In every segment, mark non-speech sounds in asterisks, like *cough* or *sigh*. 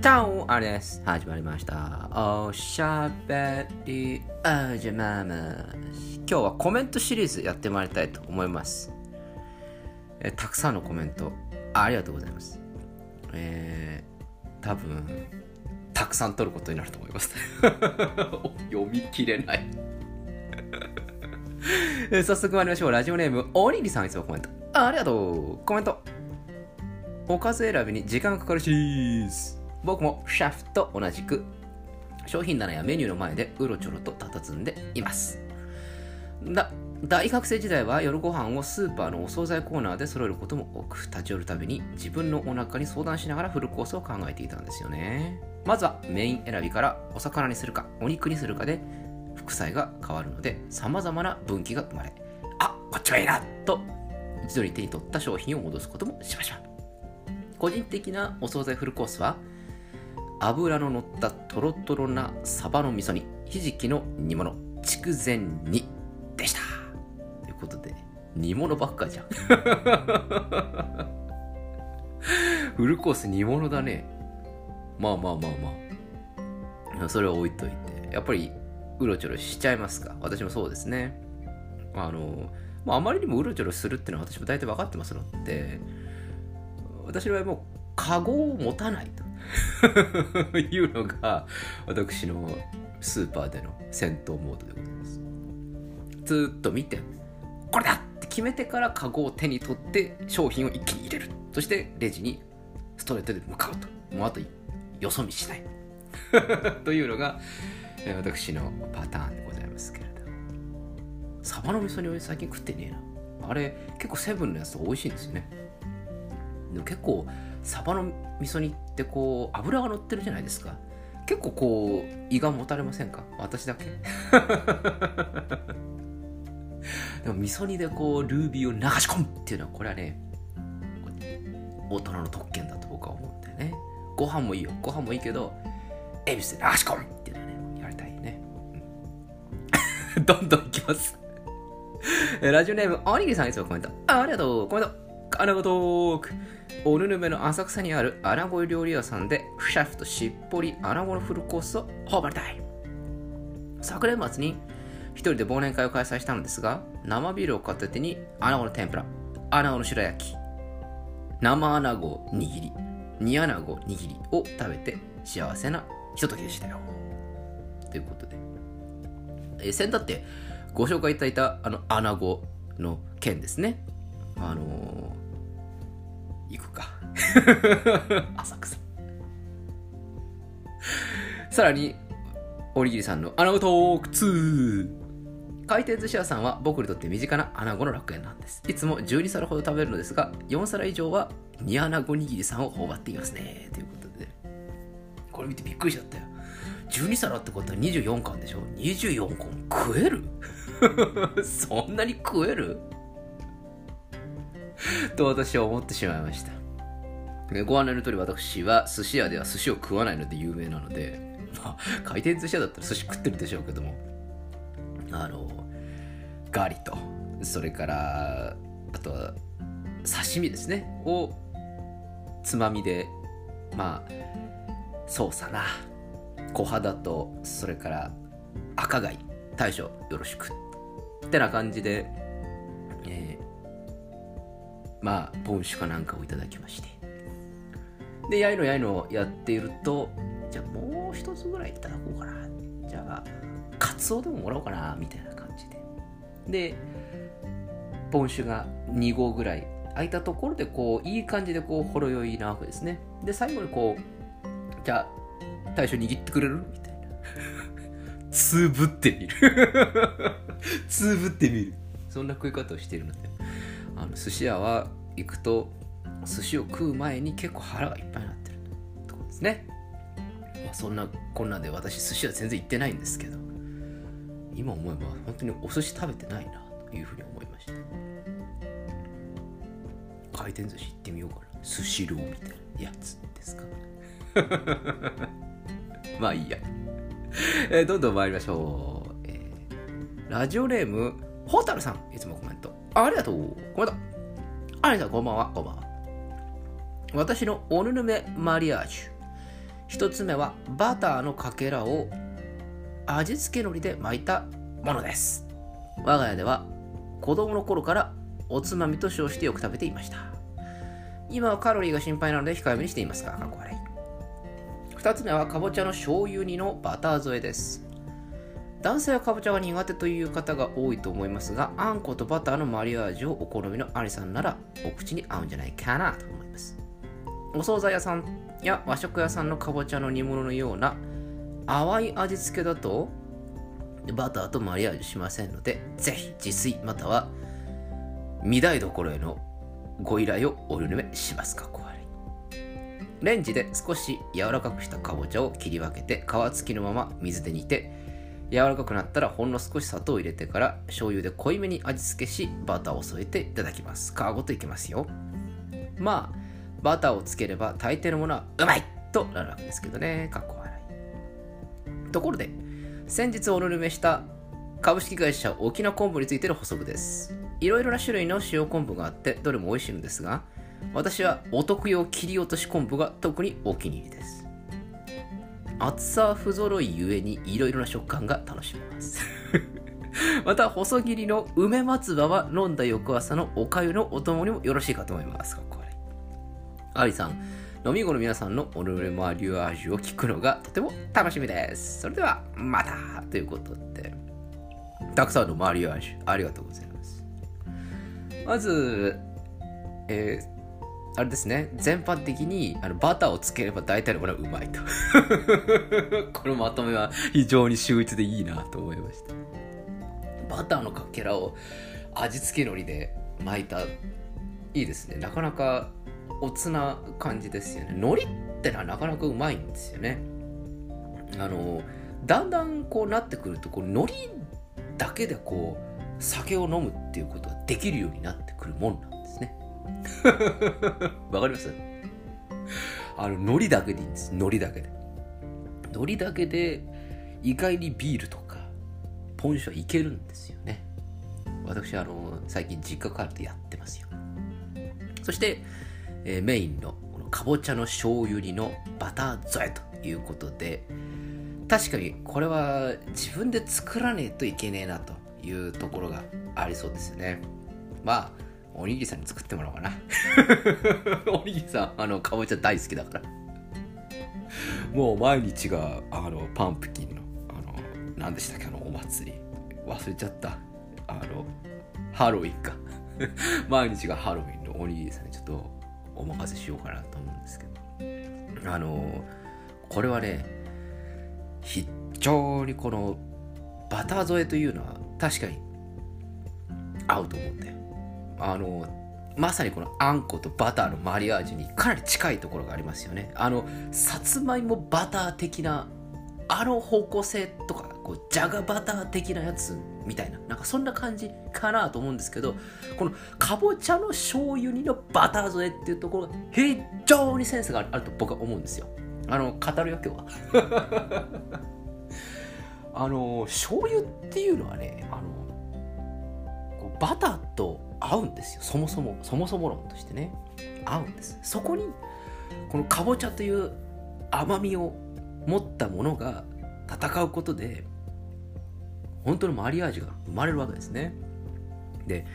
チャオあれです。始まりました。おしゃべりあじまま。今日はコメントシリーズやってまいりたいと思います。えたくさんのコメントありがとうございます。えー、多分、たくさん取ることになると思います。*laughs* 読み切れない。*laughs* 早速参りましょう。ラジオネーム、おにぎりさんいつもコメント。ありがとう。コメント。おかず選びに時間かかるシリーズ。僕もシェフと同じく商品棚やメニューの前でうろちょろと佇んでいます。だ大学生時代は夜ご飯をスーパーのお惣菜コーナーで揃えることも多く立ち寄るたびに自分のお腹に相談しながらフルコースを考えていたんですよね。まずはメイン選びからお魚にするかお肉にするかで副菜が変わるので様々な分岐が生まれあこっちはいいな！と一度に手に取った商品を戻すこともしました。個人的なお惣菜フルコースは油の乗ったトロトロなサバの味噌煮ひじきの煮物筑前煮でした。ということで煮物ばっかじゃん。*laughs* フルコース煮物だね。まあまあまあまあ。それは置いといて。やっぱりうろちょろしちゃいますか。私もそうですね。あの、まあ、あまりにもうろちょろするっていうのは私も大体分かってますので私の場合もうカゴを持たないと。*laughs* いうのが私のスーパーでの戦闘モードでございます。ずっと見てこれだって決めてからカゴを手に取って商品を一気に入れる。そしてレジにストレートで向かうと。もうあとよそ見しない。*laughs* というのが私のパターンでございますけれど。サバの味噌煮を最近食ってねえな。あれ結構セブンのやつと美味しいんですよね。結構サバの味噌煮ってこう油が乗ってるじゃないですか。結構こう胃がもたれませんか？私だけ。*laughs* でも味噌煮でこうルービーを流し込むっていうのはこれはね大人の特権だと僕は思うんだよね。ご飯もいいよ。ご飯もいいけど恵比寿で流し込むっていうのはねやりたいね、*laughs* どんどんいきます。ラジオネームおにぎりさんいつもコメント。ありがとう。コメント。アナゴトーク。おぬぬめの浅草にあるアナゴ料理屋さんでシェフとしっぽりアナゴのフルコースを頬張りたい。昨年末に一人で忘年会を開催したのですが生ビールを片手にアナゴの天ぷらアナゴの白焼き生アナゴ握り煮アナゴ握りを食べて幸せなひとときでしたよ。ということで。えー先だってご紹介いただいたあのアナゴの件ですね。あの行くか。浅草。さらにおにぎりさんのアナゴトーク2回転寿司屋さんは僕にとって身近なアナゴの楽園なんです。いつも12皿ほど食べるのですが4皿以上は煮アナゴ握りさんを頬張っていますね。ということで。これ見てびっくりしちゃったよ。12皿ってことは24貫でしょ？24貫食える？*laughs* そんなに食える？*laughs* と私は思ってしまいました。ご案内の通り私は寿司屋では寿司を食わないので有名なので、まあ、回転寿司屋だったら寿司食ってるでしょうけども。あのガリとそれからあとは刺身ですね。をつまみでまあそうさな。小肌とそれから赤貝。大将よろしく。ってな感じで、えーまあポン酒かなんかをいただきまして。でやいのやいのやっているとじゃあもう一つぐらいいただこうかな。じゃあカツオでももらおうかなみたいな感じで。でポン酒が2合ぐらい空いたところでこういい感じでこうほろ酔いなわけですね。で最後にこうじゃあ大将握ってくれるみたいな。*laughs* つぶってみる。*laughs* つぶってみる。そんな食い方をしているので。あの寿司屋は行くと寿司を食う前に結構腹がいっぱいになってる。とこですね、まあ、そんなこんなで私寿司は全然行ってないんですけど。今思えば本当にお寿司食べてないなというふうに思いました。回転寿司行ってみようかな。寿司ローみたいなやつですか。*laughs* まあいいや、えーどんどん参りましょう、えーラジオネームホタルさん。いつもコメント。ありがとう。コメントありがとう。こんばんは。こんばんは。私のおぬぬめマリアージュ。1つ目はバターのかけらを味付け海苔で巻いたものです。我が家では子供の頃からおつまみと称してよく食べていました。今はカロリーが心配なので控えめにしていますがかっこ悪い。2つ目はかぼちゃの醤油煮のバター添えです。男性はかぼちゃが苦手という方が多いと思いますがあんことバターのマリアージュをお好みのアリさんならお口に合うんじゃないかなと思います。お惣菜屋さんや和食屋さんのかぼちゃの煮物のような淡い味付けだとバターとマリアージュしませんのでぜひ自炊または見台所へのご依頼をお許めします。かこレンジで少し柔らかくしたかぼちゃを切り分けて皮付きのまま水で煮て柔らかくなったらほんの少し砂糖を入れてから醤油で濃いめに味付けしバターを添えていただきます。皮ごといきますよ。まあバターをつければ大抵のものはうまいとなるわけですけどね。かっこ笑い。ところで先日おぬるめした株式会社沖縄昆布についての補足です。いろいろな種類の塩昆布があってどれも美味しいのですが私はお得用切り落とし昆布が特にお気に入りです。厚さ不揃いゆえにいろいろな食感が楽しめます。*laughs* また細切りの梅松葉は飲んだ翌朝のおかゆのお供にもよろしいかと思います。かこれアリさん飲み子の皆さんのオルレマリュアージュを聞くのがとても楽しみです。それではまたということで。たくさんのマリュアージュありがとうございます。まずえーあれですね。全般的にあのバターをつければ大体のものはうまいと。*laughs* このまとめは非常に秀逸でいいなと思いました。バターのかけらを味付け海苔で巻いた。いいですね。なかなかおつな感じですよね。海苔ってのはなかなかうまいんですよね。あのだんだんこうなってくるとこう海苔だけでこう酒を飲むっていうことができるようになってくるもんなん *laughs* わかります？あの、海苔だけでいいんです。海苔だけで。海苔だけで、意外にビールとか、ポン酒はいけるんですよね。私、あの、最近実家帰るとやってますよ。そして、えー、メインの、このかぼちゃの醤油煮のバター添えということで、確かにこれは自分で作らねえといけねえなというところがありそうですよね。まあ、おにぎりさんに作ってもらおうかな。*laughs* おにぎりさんあのかぼちゃ大好きだから。もう毎日があのパンプキンのあの何でしたっけあのお祭り。忘れちゃった。あのハロウィンか。*laughs* 毎日がハロウィンのおにぎりさんにちょっとお任せしようかなと思うんですけど。あのこれはね非常にこのバター添えというのは確かに合うと思うんだよあのまさにこのあんことバターのマリアージュにかなり近いところがありますよね。あのさつまいもバター的なあの方向性とかこうじゃがバター的なやつみたいななんかそんな感じかなと思うんですけどこのかぼちゃの醤油煮のバター添えっていうところが非常にセンスがあると僕は思うんですよ。あの語るよ今日は。*laughs* あの醤油っていうのはねあのバターと合うんですよ。そもそも。そもそも論としてね。合うんです。そこにこのかぼちゃという甘みを持ったものが戦うことで本当のマリアージュが生まれるわけですね。で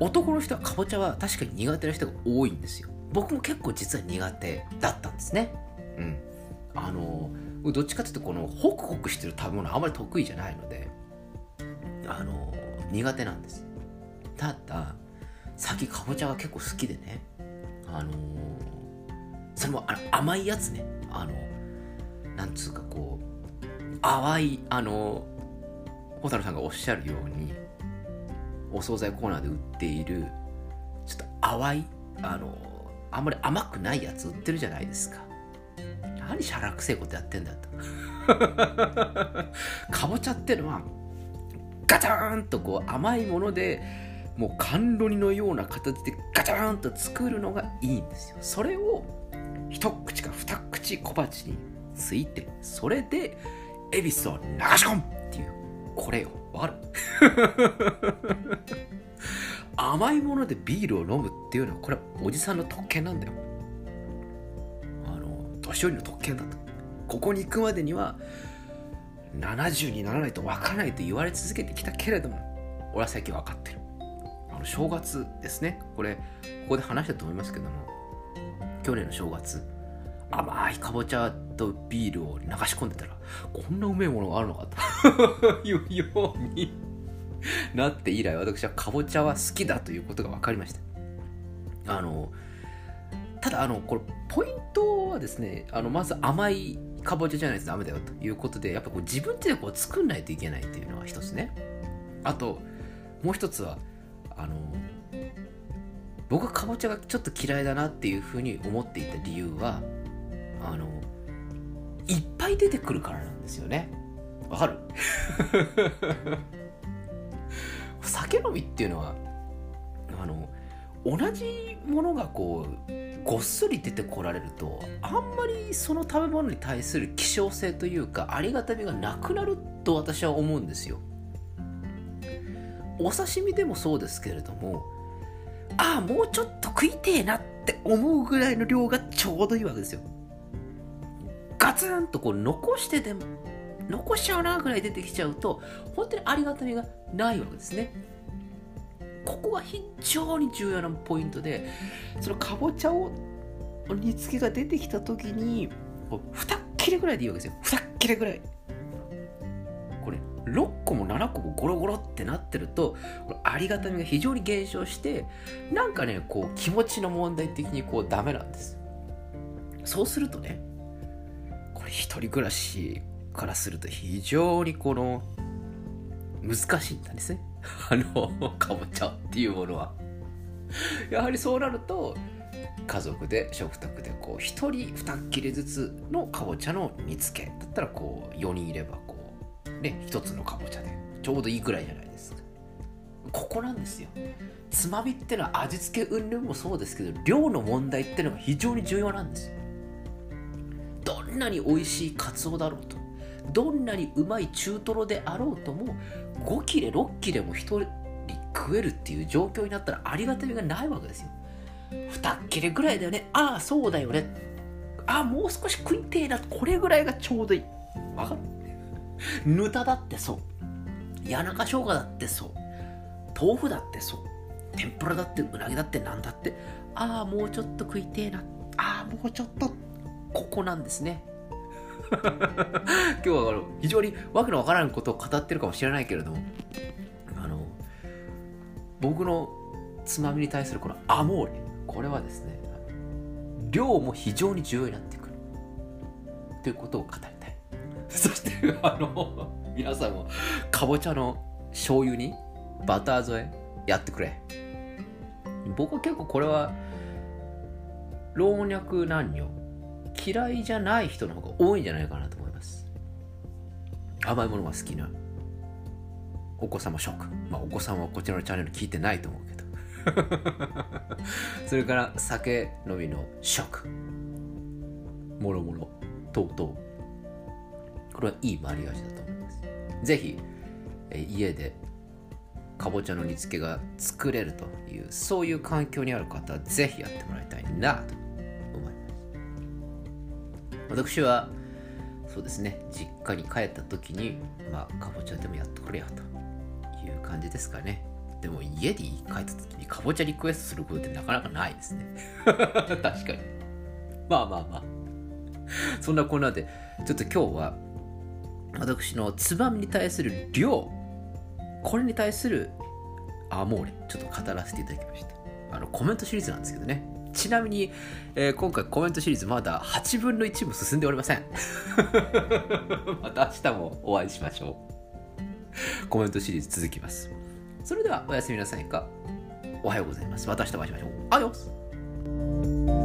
男の人はかぼちゃは確かに苦手な人が多いんですよ。僕も結構実は苦手だったんですね。うん。あのどっちかというとこのホクホクしてる食べ物あまり得意じゃないのであの苦手なんです。ただ先かぼちゃが結構好きでね。あのー、それもあの甘いやつね。あのなんつうかこう淡いあの蛍さんがおっしゃるようにお惣菜コーナーで売っているちょっと淡いあのあんまり甘くないやつ売ってるじゃないですか。何しゃらくせえことやってんだと。*laughs* かぼちゃってのはガチャーンとこう甘いものでもう甘露煮のような形でガチャーンと作るのがいいんですよ。それを一口か二口小鉢についてそれで恵比寿を流し込むっていうこれよわかる。*laughs* 甘いものでビールを飲むっていうのはこれはおじさんの特権なんだよ。あの年寄りの特権だと。ここに行くまでには70にならないと分からないと言われ続けてきたけれども俺は最近分かってる。の正月ですね。これここで話したと思いますけども去年の正月甘いかぼちゃとビールを流し込んでたらこんなうめえものがあるのかと *laughs* いうようになって以来私はかぼちゃは好きだということが分かりました。あのただあのこれポイントはですねあのまず甘いかぼちゃじゃないとダメだよということでやっぱこう自分でこう作んないといけないっていうのは一つね。あともう一つはあの僕はかぼちゃがちょっと嫌いだなっていうふうに思っていた理由はあのいっぱい出てくるからなんですよね。わかる？*laughs* 酒飲みっていうのはあの同じものがこうごっそり出てこられるとあんまりその食べ物に対する希少性というかありがたみがなくなると私は思うんですよ。お刺身でもそうですけれどもああもうちょっと食いてえなって思うぐらいの量がちょうどいいわけですよ。ガツンとこう残してでも残しちゃうなぐらい出てきちゃうと本当にありがたみがないわけですね。ここが非常に重要なポイントでそのかぼちゃを煮付けが出てきた時にこう2切れぐらいでいいわけですよ。2切れぐらい。6個も7個もゴロゴロってなってるとありがたみが非常に減少してなんかねこう気持ちの問題的にこうダメなんです。そうするとねこれ一人暮らしからすると非常にこの難しいんですね。*laughs* あのかぼちゃっていうものは。やはりそうなると家族で食卓でこう1人2切れずつのかぼちゃの煮付けだったらこう4人いればこうね1つのかぼちゃでちょうどいいくらいじゃないですか。ここなんですよ。つまみってのは味付け云々もそうですけど量の問題ってのが非常に重要なんですよ。どんなに美味しいカツオだろうとどんなにうまい中トロであろうとも5切れ6切れも1人食えるっていう状況になったらありがたみがないわけですよ。2切れぐらいだよね。ああそうだよね。ああもう少し食いてえな。これぐらいがちょうどいい。わかるぬただってそう。谷中生姜だってそう。豆腐だってそう。天ぷらだってうなぎだってなんだって。ああもうちょっと食いてえな。ああもうちょっと。ここなんですね。*laughs* 今日はあの非常にわけのわからんことを語ってるかもしれないけれども。あの僕のつまみに対するこのアモーレこれはですね量も非常に重要になってくる。ということを語り *laughs* そしてあの皆さんもかぼちゃの醤油にバター添えやってくれ。僕は結構これは老若男女嫌いじゃない人の方が多いんじゃないかなと思います。甘いものが好きなお子様食まあお子さんはこちらのチャンネル聞いてないと思うけど。*laughs* それから酒飲みの食もろもろ等々これはいいマリアージュだと思います。ぜひ家でかぼちゃの煮付けが作れるというそういう環境にある方はぜひやってもらいたいなと思います。私はそうですね実家に帰った時にまあかぼちゃでもやってくれよという感じですかね。でも家で帰った時にかぼちゃリクエストすることってなかなかないですね。*laughs* 確かに。まあまあまあ。そんなこんなでちょっと今日は私のつまみに対する量これに対するアモーレちょっと語らせていただきましたあのコメントシリーズなんですけどねちなみに、えー、今回コメントシリーズまだ8分の1も進んでおりません。*laughs* また明日もお会いしましょう。コメントシリーズ続きます。それではおやすみなさいか。おはようございます。また明日お会いしましょう。アディオス